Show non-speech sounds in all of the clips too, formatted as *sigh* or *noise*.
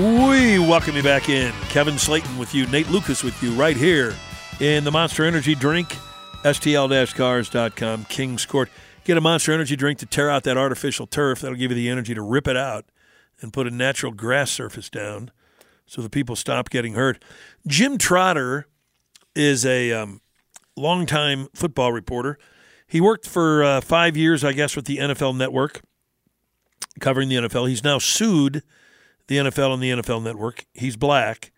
We welcome you back in. Kevin Slaten with you, Nate Lucas with you, right here in the Monster Energy Drink, STL-Cars.com, Kings Court. Get a Monster Energy drink to tear out that artificial turf. That'll give you the energy to rip it out and put a natural grass surface down so the people stop getting hurt. Jim Trotter is a um, longtime football reporter. He worked for uh, five years, I guess, with the NFL Network, covering the NFL. He's now sued the NFL and the NFL Network. He's black.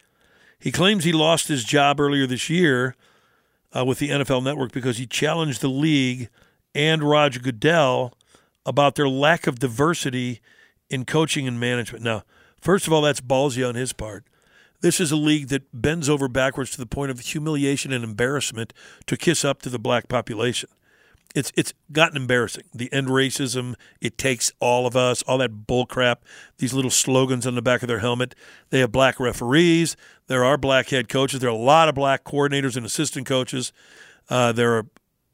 He claims he lost his job earlier this year uh, with the NFL Network because he challenged the league and Roger Goodell about their lack of diversity in coaching and management. Now, first of all, that's ballsy on his part. This is a league that bends over backwards to the point of humiliation and embarrassment to kiss up to the black population it's it's gotten embarrassing. The end racism, it takes all of us, all that bull crap, These little slogans on the back of their helmet. They have black referees. There are black head coaches. There are a lot of black coordinators and assistant coaches. Uh, there are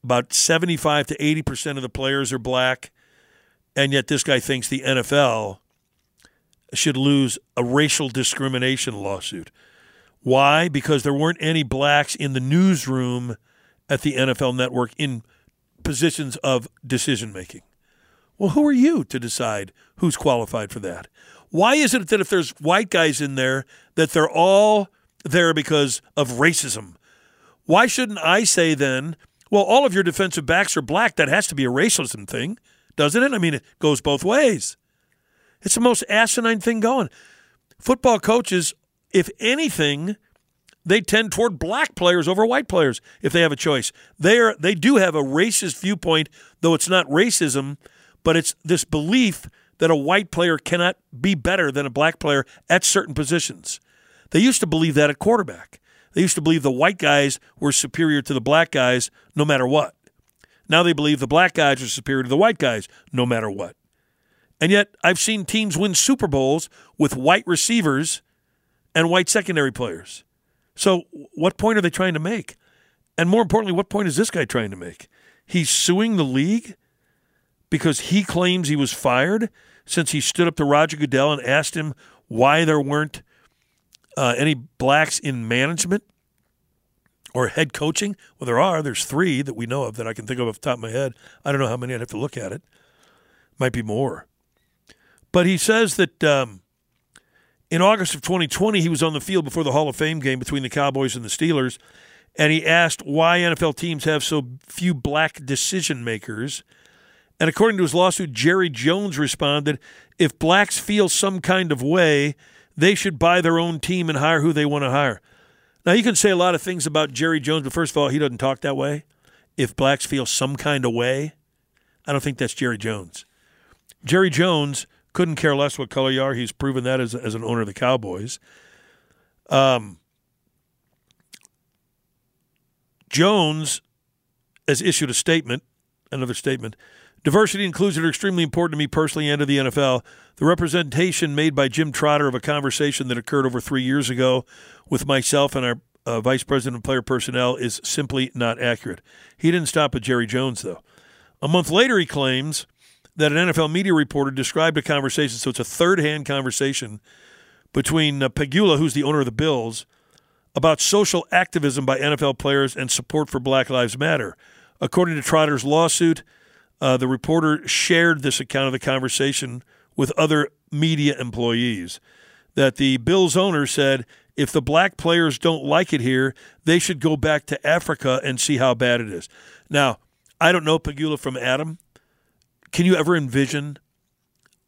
about seventy-five to eighty percent of the players are black, and yet this guy thinks the NFL should lose a racial discrimination lawsuit. Why? Because there weren't any blacks in the newsroom at the NFL Network in positions of decision making. Well, who are you to decide who's qualified for that? Why is it that if there's white guys in there, that they're all there because of racism? Why shouldn't I say then, well, all of your defensive backs are black? That has to be a racism thing, doesn't it? I mean, it goes both ways. It's the most asinine thing going. Football coaches, if anything, they tend toward black players over white players if they have a choice. They are they do have a racist viewpoint, though it's not racism, but it's this belief that a white player cannot be better than a black player at certain positions. They used to believe that at quarterback. They used to believe the white guys were superior to the black guys no matter what. Now they believe the black guys are superior to the white guys no matter what. And yet I've seen teams win Super Bowls with white receivers and white secondary players. So, what point are they trying to make? And more importantly, what point is this guy trying to make? He's suing the league because he claims he was fired since he stood up to Roger Goodell and asked him why there weren't uh, any blacks in management or head coaching. Well, there are. There's three that we know of that I can think of off the top of my head. I don't know how many. I'd have to look at it. Might be more. But he says that um, in August of 2020, he was on the field before the Hall of Fame game between the Cowboys and the Steelers, and he asked why NFL teams have so few black decision makers. And according to his lawsuit, Jerry Jones responded if blacks feel some kind of way, they should buy their own team and hire who they want to hire. Now, you can say a lot of things about Jerry Jones, but first of all, he doesn't talk that way. If blacks feel some kind of way, I don't think that's Jerry Jones. Jerry Jones couldn't care less what color you are. He's proven that as, as an owner of the Cowboys. Um, Jones has issued a statement, another statement. Diversity and inclusion are extremely important to me personally and to the NFL. The representation made by Jim Trotter of a conversation that occurred over three years ago with myself and our uh, vice president of player personnel is simply not accurate. He didn't stop at Jerry Jones, though. A month later, he claims that an NFL media reporter described a conversation. So it's a third hand conversation between uh, Pegula, who's the owner of the Bills, about social activism by NFL players and support for Black Lives Matter. According to Trotter's lawsuit, uh, the reporter shared this account of the conversation with other media employees. That the Bills owner said, if the black players don't like it here, they should go back to Africa and see how bad it is. Now, I don't know Pegula from Adam. Can you ever envision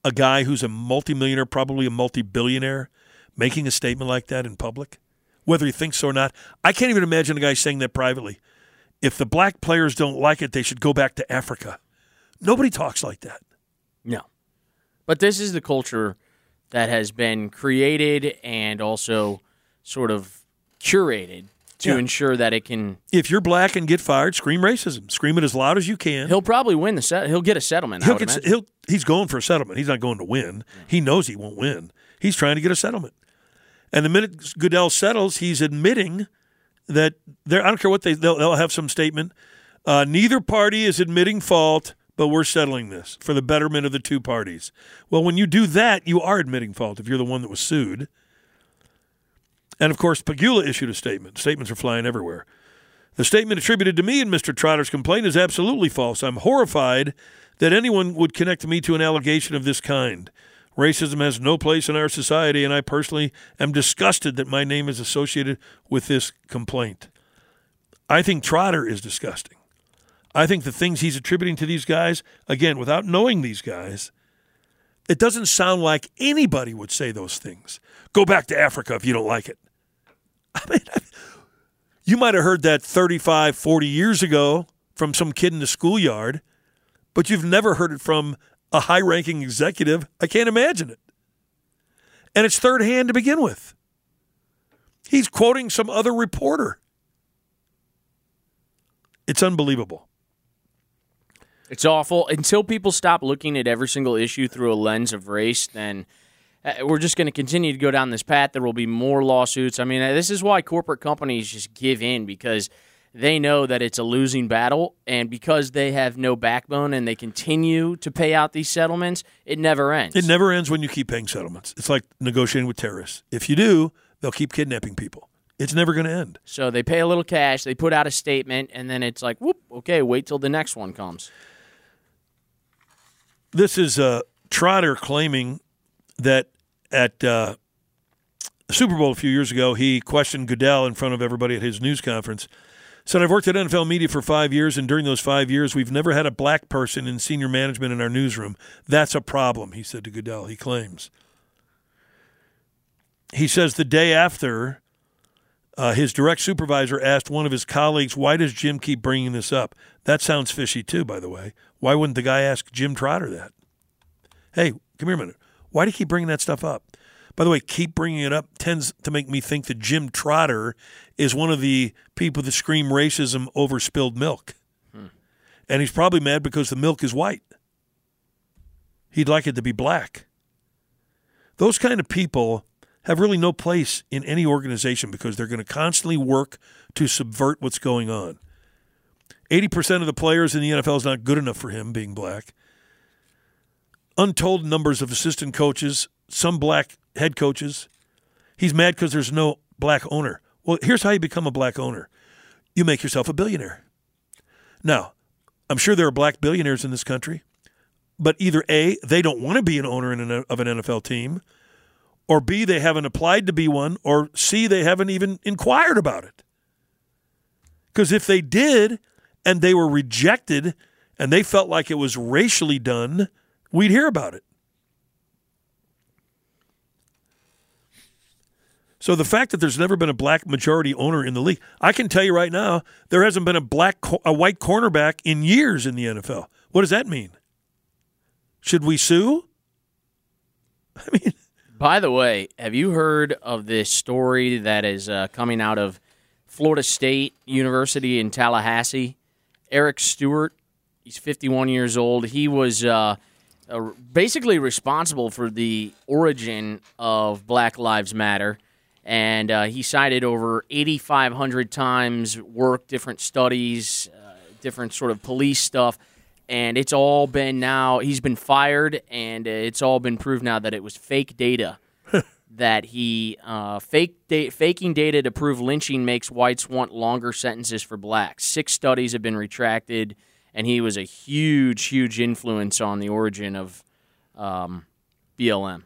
a guy who's a multimillionaire, probably a multi-billionaire, making a statement like that in public, whether he thinks so or not? I can't even imagine a guy saying that privately. If the black players don't like it, they should go back to Africa. Nobody talks like that. No. But this is the culture that has been created and also sort of curated to Yeah. ensure that it can. If you're black and get fired, scream racism. Scream it as loud as you can. He'll probably win the set. He'll get a settlement. He'll get, he'll he's going for a settlement. He's not going to win. He knows he won't win. He's trying to get a settlement. And the minute Goodell settles, he's admitting that there. I don't care what they they'll, they'll have some statement. Uh, neither party is admitting fault, but we're settling this for the betterment of the two parties. Well, when you do that, you are admitting fault if you're the one that was sued. And of course, Pegula issued a statement. Statements are flying everywhere. The statement attributed to me in Mr. Trotter's complaint is absolutely false. I'm horrified that anyone would connect me to an allegation of this kind. Racism has no place in our society, and I personally am disgusted that my name is associated with this complaint. I think Trotter is disgusting. I think the things he's attributing to these guys, again, without knowing these guys, it doesn't sound like anybody would say those things. Go back to Africa if you don't like it. *laughs* I mean, you might have heard that 35, 40 years ago from some kid in the schoolyard, but you've never heard it from a high ranking executive. I can't imagine it. And it's third hand to begin with. He's quoting some other reporter. It's unbelievable. It's awful. Until people stop looking at every single issue through a lens of race, then we're just going to continue to go down this path. There will be more lawsuits. I mean, uh, this is why corporate companies just give in because they know that it's a losing battle. And because they have no backbone and they continue to pay out these settlements, it never ends. It never ends when you keep paying settlements. It's like negotiating with terrorists. If you do, they'll keep kidnapping people. It's never going to end. so they pay a little cash, they put out a statement, and then it's like, whoop, okay, wait till the next one comes. This is uh, Trotter claiming that at uh, the Super Bowl a few years ago, he questioned Goodell in front of everybody at his news conference. Said, I've worked at NFL media for five years, and during those five years, we've never had a black person in senior management in our newsroom. That's a problem, he said to Goodell, he claims. He says the day after, uh, his direct supervisor asked one of his colleagues, Why does Jim keep bringing this up? That sounds fishy, too, by the way. Why wouldn't the guy ask Jim Trotter that? Hey, come here a minute. Why do you keep bringing that stuff up? By the way, keep bringing it up tends to make me think that Jim Trotter is one of the people that scream racism over spilled milk. Hmm. And he's probably mad because the milk is white. He'd like it to be black. Those kind of people have really no place in any organization because they're going to constantly work to subvert what's going on. 80% of the players in the NFL is not good enough for him being black. Untold numbers of assistant coaches, some black head coaches. He's mad because there's no black owner. Well, here's how you become a black owner you make yourself a billionaire. Now, I'm sure there are black billionaires in this country, but either A, they don't want to be an owner an, of an NFL team, or B, they haven't applied to be one, or C, they haven't even inquired about it. Because if they did and they were rejected and they felt like it was racially done, we'd hear about it. So the fact that there's never been a black majority owner in the league, I can tell you right now, there hasn't been a black a white cornerback in years in the NFL. What does that mean? Should we sue? *laughs* I mean, By the way, have you heard of this story that is uh, coming out of Florida State University in Tallahassee? Eric Stewart, he's 51 years old. He was uh, uh, basically responsible for the origin of Black Lives Matter. And uh, he cited over 8,500 times work, different studies, uh, different sort of police stuff and it's all been now he's been fired and it's all been proved now that it was fake data *laughs* that he uh, fake da- faking data to prove lynching makes whites want longer sentences for blacks. Six studies have been retracted, and he was a huge, huge influence on the origin of um, BLM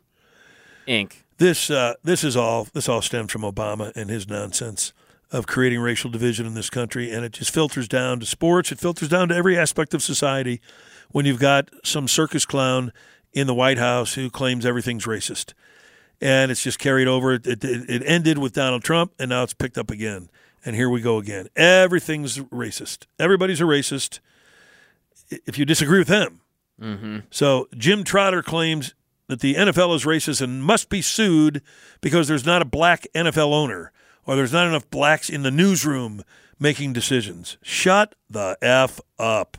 Inc. This uh, this is all this all stems from Obama and his nonsense of creating racial division in this country, and it just filters down to sports. It filters down to every aspect of society. When you've got some circus clown in the White House who claims everything's racist, and it's just carried over. It, it, it ended with Donald Trump, and now it's picked up again. And here we go again. Everything's racist. Everybody's a racist. If you disagree with him. Mm-hmm. so Jim Trotter claims that the NFL is racist and must be sued because there's not a black NFL owner or there's not enough blacks in the newsroom making decisions. Shut the F up.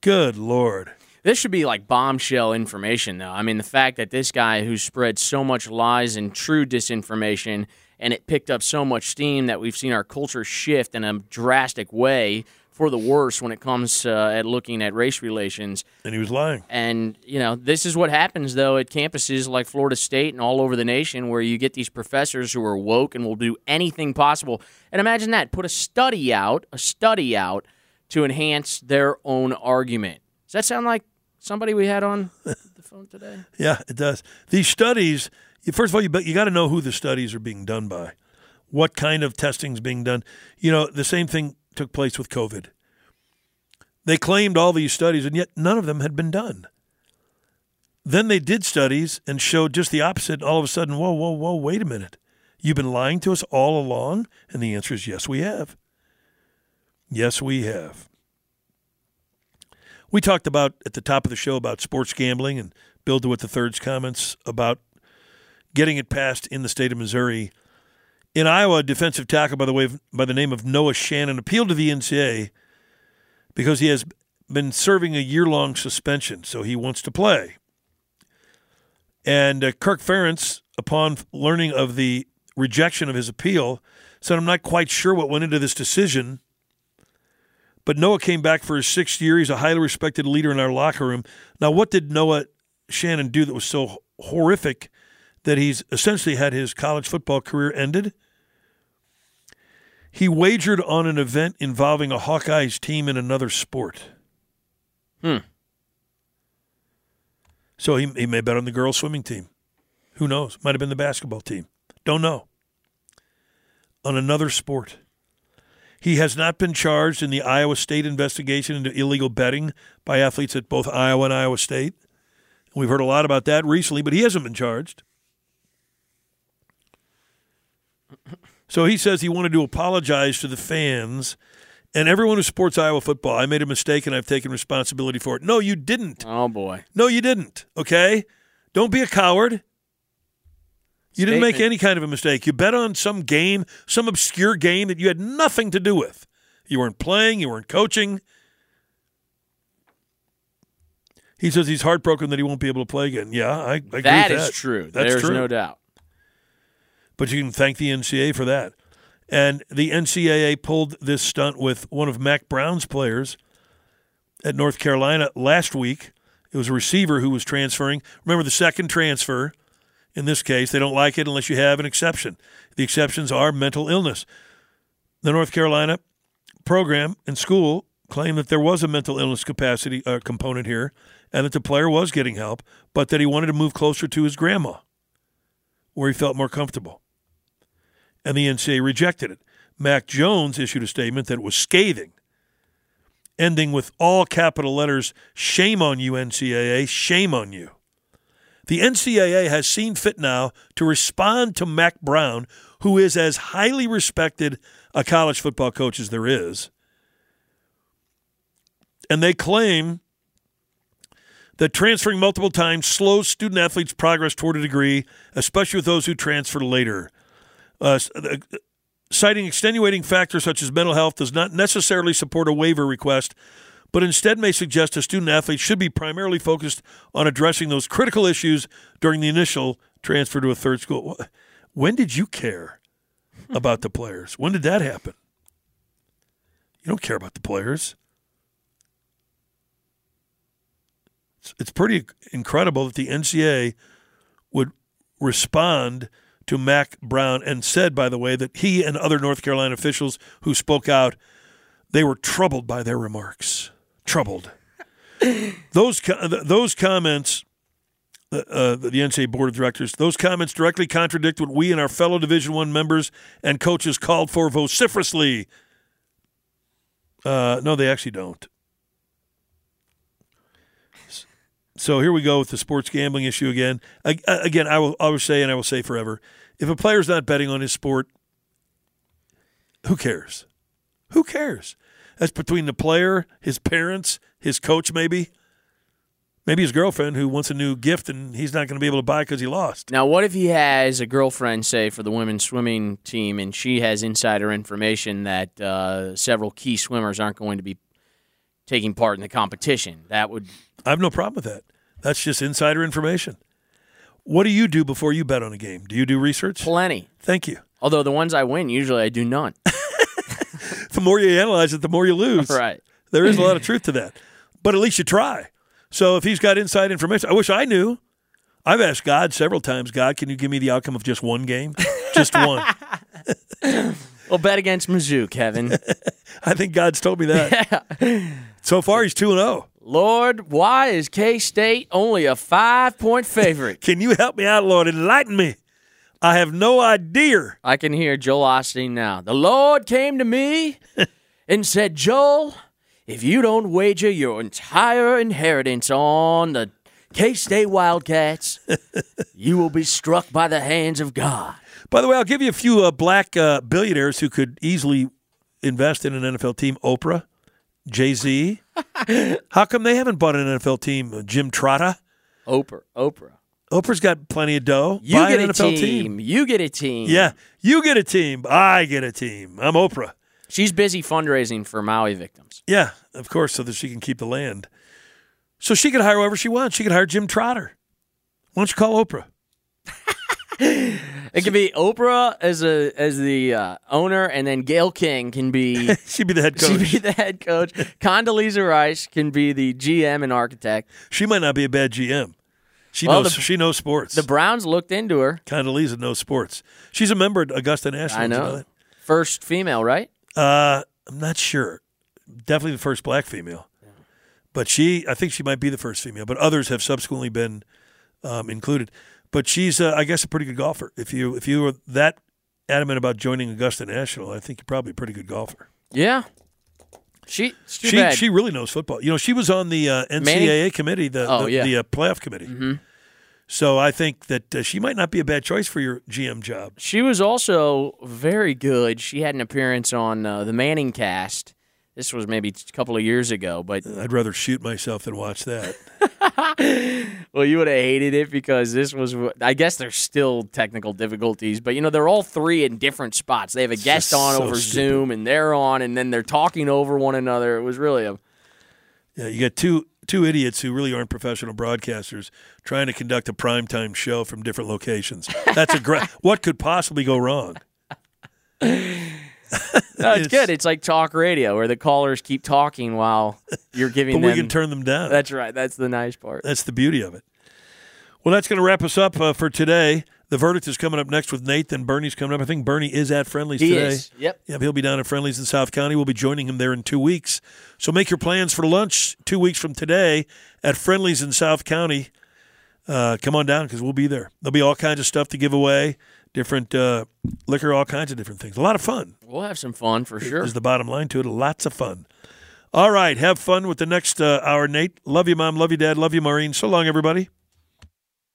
Good Lord. This should be like bombshell information, though. I mean, the fact that this guy who spread so much lies and true disinformation, and it picked up so much steam that we've seen our culture shift in a drastic way for the worse when it comes uh, at looking at race relations. And he was lying. And, you know, this is what happens, though, at campuses like Florida State and all over the nation where you get these professors who are woke and will do anything possible. And imagine that put a study out, a study out to enhance their own argument. Does that sound like somebody we had on *laughs* the phone today? Yeah, it does. These studies, first of all, you, you got to know who the studies are being done by, what kind of testing's being done. You know, the same thing took place with COVID. They claimed all these studies, and yet none of them had been done. Then they did studies and showed just the opposite. All of a sudden, whoa, whoa, whoa, wait a minute. You've been lying to us all along? And the answer is yes, we have. Yes, we have. We talked about at the top of the show about sports gambling and Bill DeWitt III's comments about getting it passed in the state of Missouri. In Iowa, a defensive tackle by the way by the name of Noah Shannon appealed to the NCAA because he has been serving a year-long suspension, so he wants to play. And uh, Kirk Ferentz, upon learning of the rejection of his appeal, said, "I'm not quite sure what went into this decision." But Noah came back for his sixth year. He's a highly respected leader in our locker room. Now, what did Noah Shannon do that was so horrific that he's essentially had his college football career ended? He wagered on an event involving a Hawkeyes team in another sport. Hmm. So he, he may bet on the girls' swimming team. Who knows? Might have been the basketball team. Don't know. On another sport. He has not been charged in the Iowa State investigation into illegal betting by athletes at both Iowa and Iowa State. We've heard a lot about that recently, but he hasn't been charged. So he says he wanted to apologize to the fans and everyone who supports Iowa football. I made a mistake and I've taken responsibility for it. No, you didn't. Oh, boy. No, you didn't. Okay? Don't be a coward. You didn't make any kind of a mistake. You bet on some game, some obscure game that you had nothing to do with. You weren't playing, you weren't coaching. He says he's heartbroken that he won't be able to play again. Yeah, I, I with is that. true. That's There's true. no doubt. But you can thank the NCAA for that. And the NCAA pulled this stunt with one of Mack Brown's players at North Carolina last week. It was a receiver who was transferring. Remember the second transfer in this case, they don't like it unless you have an exception. The exceptions are mental illness. The North Carolina program and school claimed that there was a mental illness capacity uh, component here and that the player was getting help, but that he wanted to move closer to his grandma where he felt more comfortable. And the NCAA rejected it. Mac Jones issued a statement that was scathing, ending with all capital letters Shame on you, NCAA, shame on you. The NCAA has seen fit now to respond to Mack Brown, who is as highly respected a college football coach as there is. And they claim that transferring multiple times slows student athletes' progress toward a degree, especially with those who transfer later. Uh, citing extenuating factors such as mental health does not necessarily support a waiver request, but instead may suggest a student athlete should be primarily focused on addressing those critical issues during the initial transfer to a third school. When did you care *laughs* about the players? When did that happen? You don't care about the players. It's, it's pretty incredible that the NCAA would respond to Mack Brown and said, by the way, that he and other North Carolina officials who spoke out, they were troubled by their remarks. Troubled. *laughs* those those comments, uh, uh, the NCAA board of directors, those comments directly contradict what we and our fellow Division One members and coaches called for vociferously. Uh, no, they actually don't. So here we go with the sports gambling issue again. I, again, I will always say, and I will say forever, if a player's not betting on his sport, who cares? Who cares? That's between the player, his parents, his coach, maybe. Maybe his girlfriend who wants a new gift and he's not going to be able to buy because he lost. Now, what if he has a girlfriend, say, for the women's swimming team, and she has insider information that uh, several key swimmers aren't going to be taking part in the competition? That would. I have no problem with that. That's just insider information. What do you do before you bet on a game? Do you do research? Plenty. Thank you. Although the ones I win, usually I do none. *laughs* The more you analyze it, the more you lose. right. There is a lot of truth to that. But at least you try. So if he's got inside information, I wish I knew. I've asked God several times, God, can you give me the outcome of just one game? Just one. *laughs* *laughs* Well, bet against Mizzou, Kevin. I think God's told me that. Yeah. So far, he's 2 0. Lord, why is K State only a five point favorite? *laughs* Can you help me out, Lord? Enlighten me. I have no idea. I can hear Joel Osteen now. The Lord came to me *laughs* and said, Joel, if you don't wager your entire inheritance on the K State Wildcats, *laughs* you will be struck by the hands of God. By the way, I'll give you a few uh, black uh, billionaires who could easily invest in an NFL team. Oprah, Jay Z. How come they haven't bought an NFL team? Jim Trotter. Oprah, Oprah. Oprah's got plenty of dough. You Buy get an a NFL team. You get a team. Yeah, you get a team. I get a team. I'm Oprah. She's busy fundraising for Maui victims. Yeah, of course, so that she can keep the land. So she could hire whoever she wants. She could hire Jim Trotter. Why don't you call Oprah? *laughs* It could be Oprah as a as the uh, owner, and then Gayle King can be *laughs* She'd be the head coach. She'd be the head coach. Condoleezza Rice can be the GM and architect. She might not be a bad GM. She Well, knows. the- she knows sports. The Browns looked into her. Condoleezza knows sports. She's a member at Augusta National. I did you know. First female, right? Uh, I'm not sure. Definitely the first black female. But she, I think she might be the first female. But others have subsequently been um, included. But she's, uh, I guess, a pretty good golfer. If you if you were that adamant about joining Augusta National, I think you're probably a pretty good golfer. Yeah. She She bad. she really knows football. You know, she was on the uh, NCAA committee, the Oh, the, yeah. the uh, playoff committee. Mm-hmm. So I think that uh, she might not be a bad choice for your GM job. She was also very good. She had an appearance on uh, the ManningCast. This was maybe a couple of years ago, but uh, I'd rather shoot myself than watch that. *laughs* *laughs* well, you would have hated it because this was. I guess there's still technical difficulties, but you know they're all three in different spots. They have a guest on so over stupid. Zoom, and they're on, and then they're talking over one another. It was really a Yeah, you got two two idiots who really aren't professional broadcasters trying to conduct a primetime show from different locations. That's a great. *laughs* what could possibly go wrong? No, it's It's- good. It's like talk radio where the callers keep talking while you're giving But them. we can turn them down. That's right. That's the nice part. That's the beauty of it. Well, that's going to wrap us up uh, for today. The verdict is coming up next with Nate. Then Bernie's coming up. I think Bernie is at Friendly's He today. is. Yep. Yeah, he'll be down at Friendly's in South County. We'll be joining him there in two weeks. So make your plans for lunch two weeks from today at Friendly's in South County. Uh, come on down because we'll be there. There'll be all kinds of stuff to give away, different uh, liquor, all kinds of different things. A lot of fun We'll have some fun for sure. is the bottom line to it. Lots of fun. All right, have fun with the next uh, hour, Nate. Love you, Mom. Love you, Dad. Love you, Maureen. So long, everybody.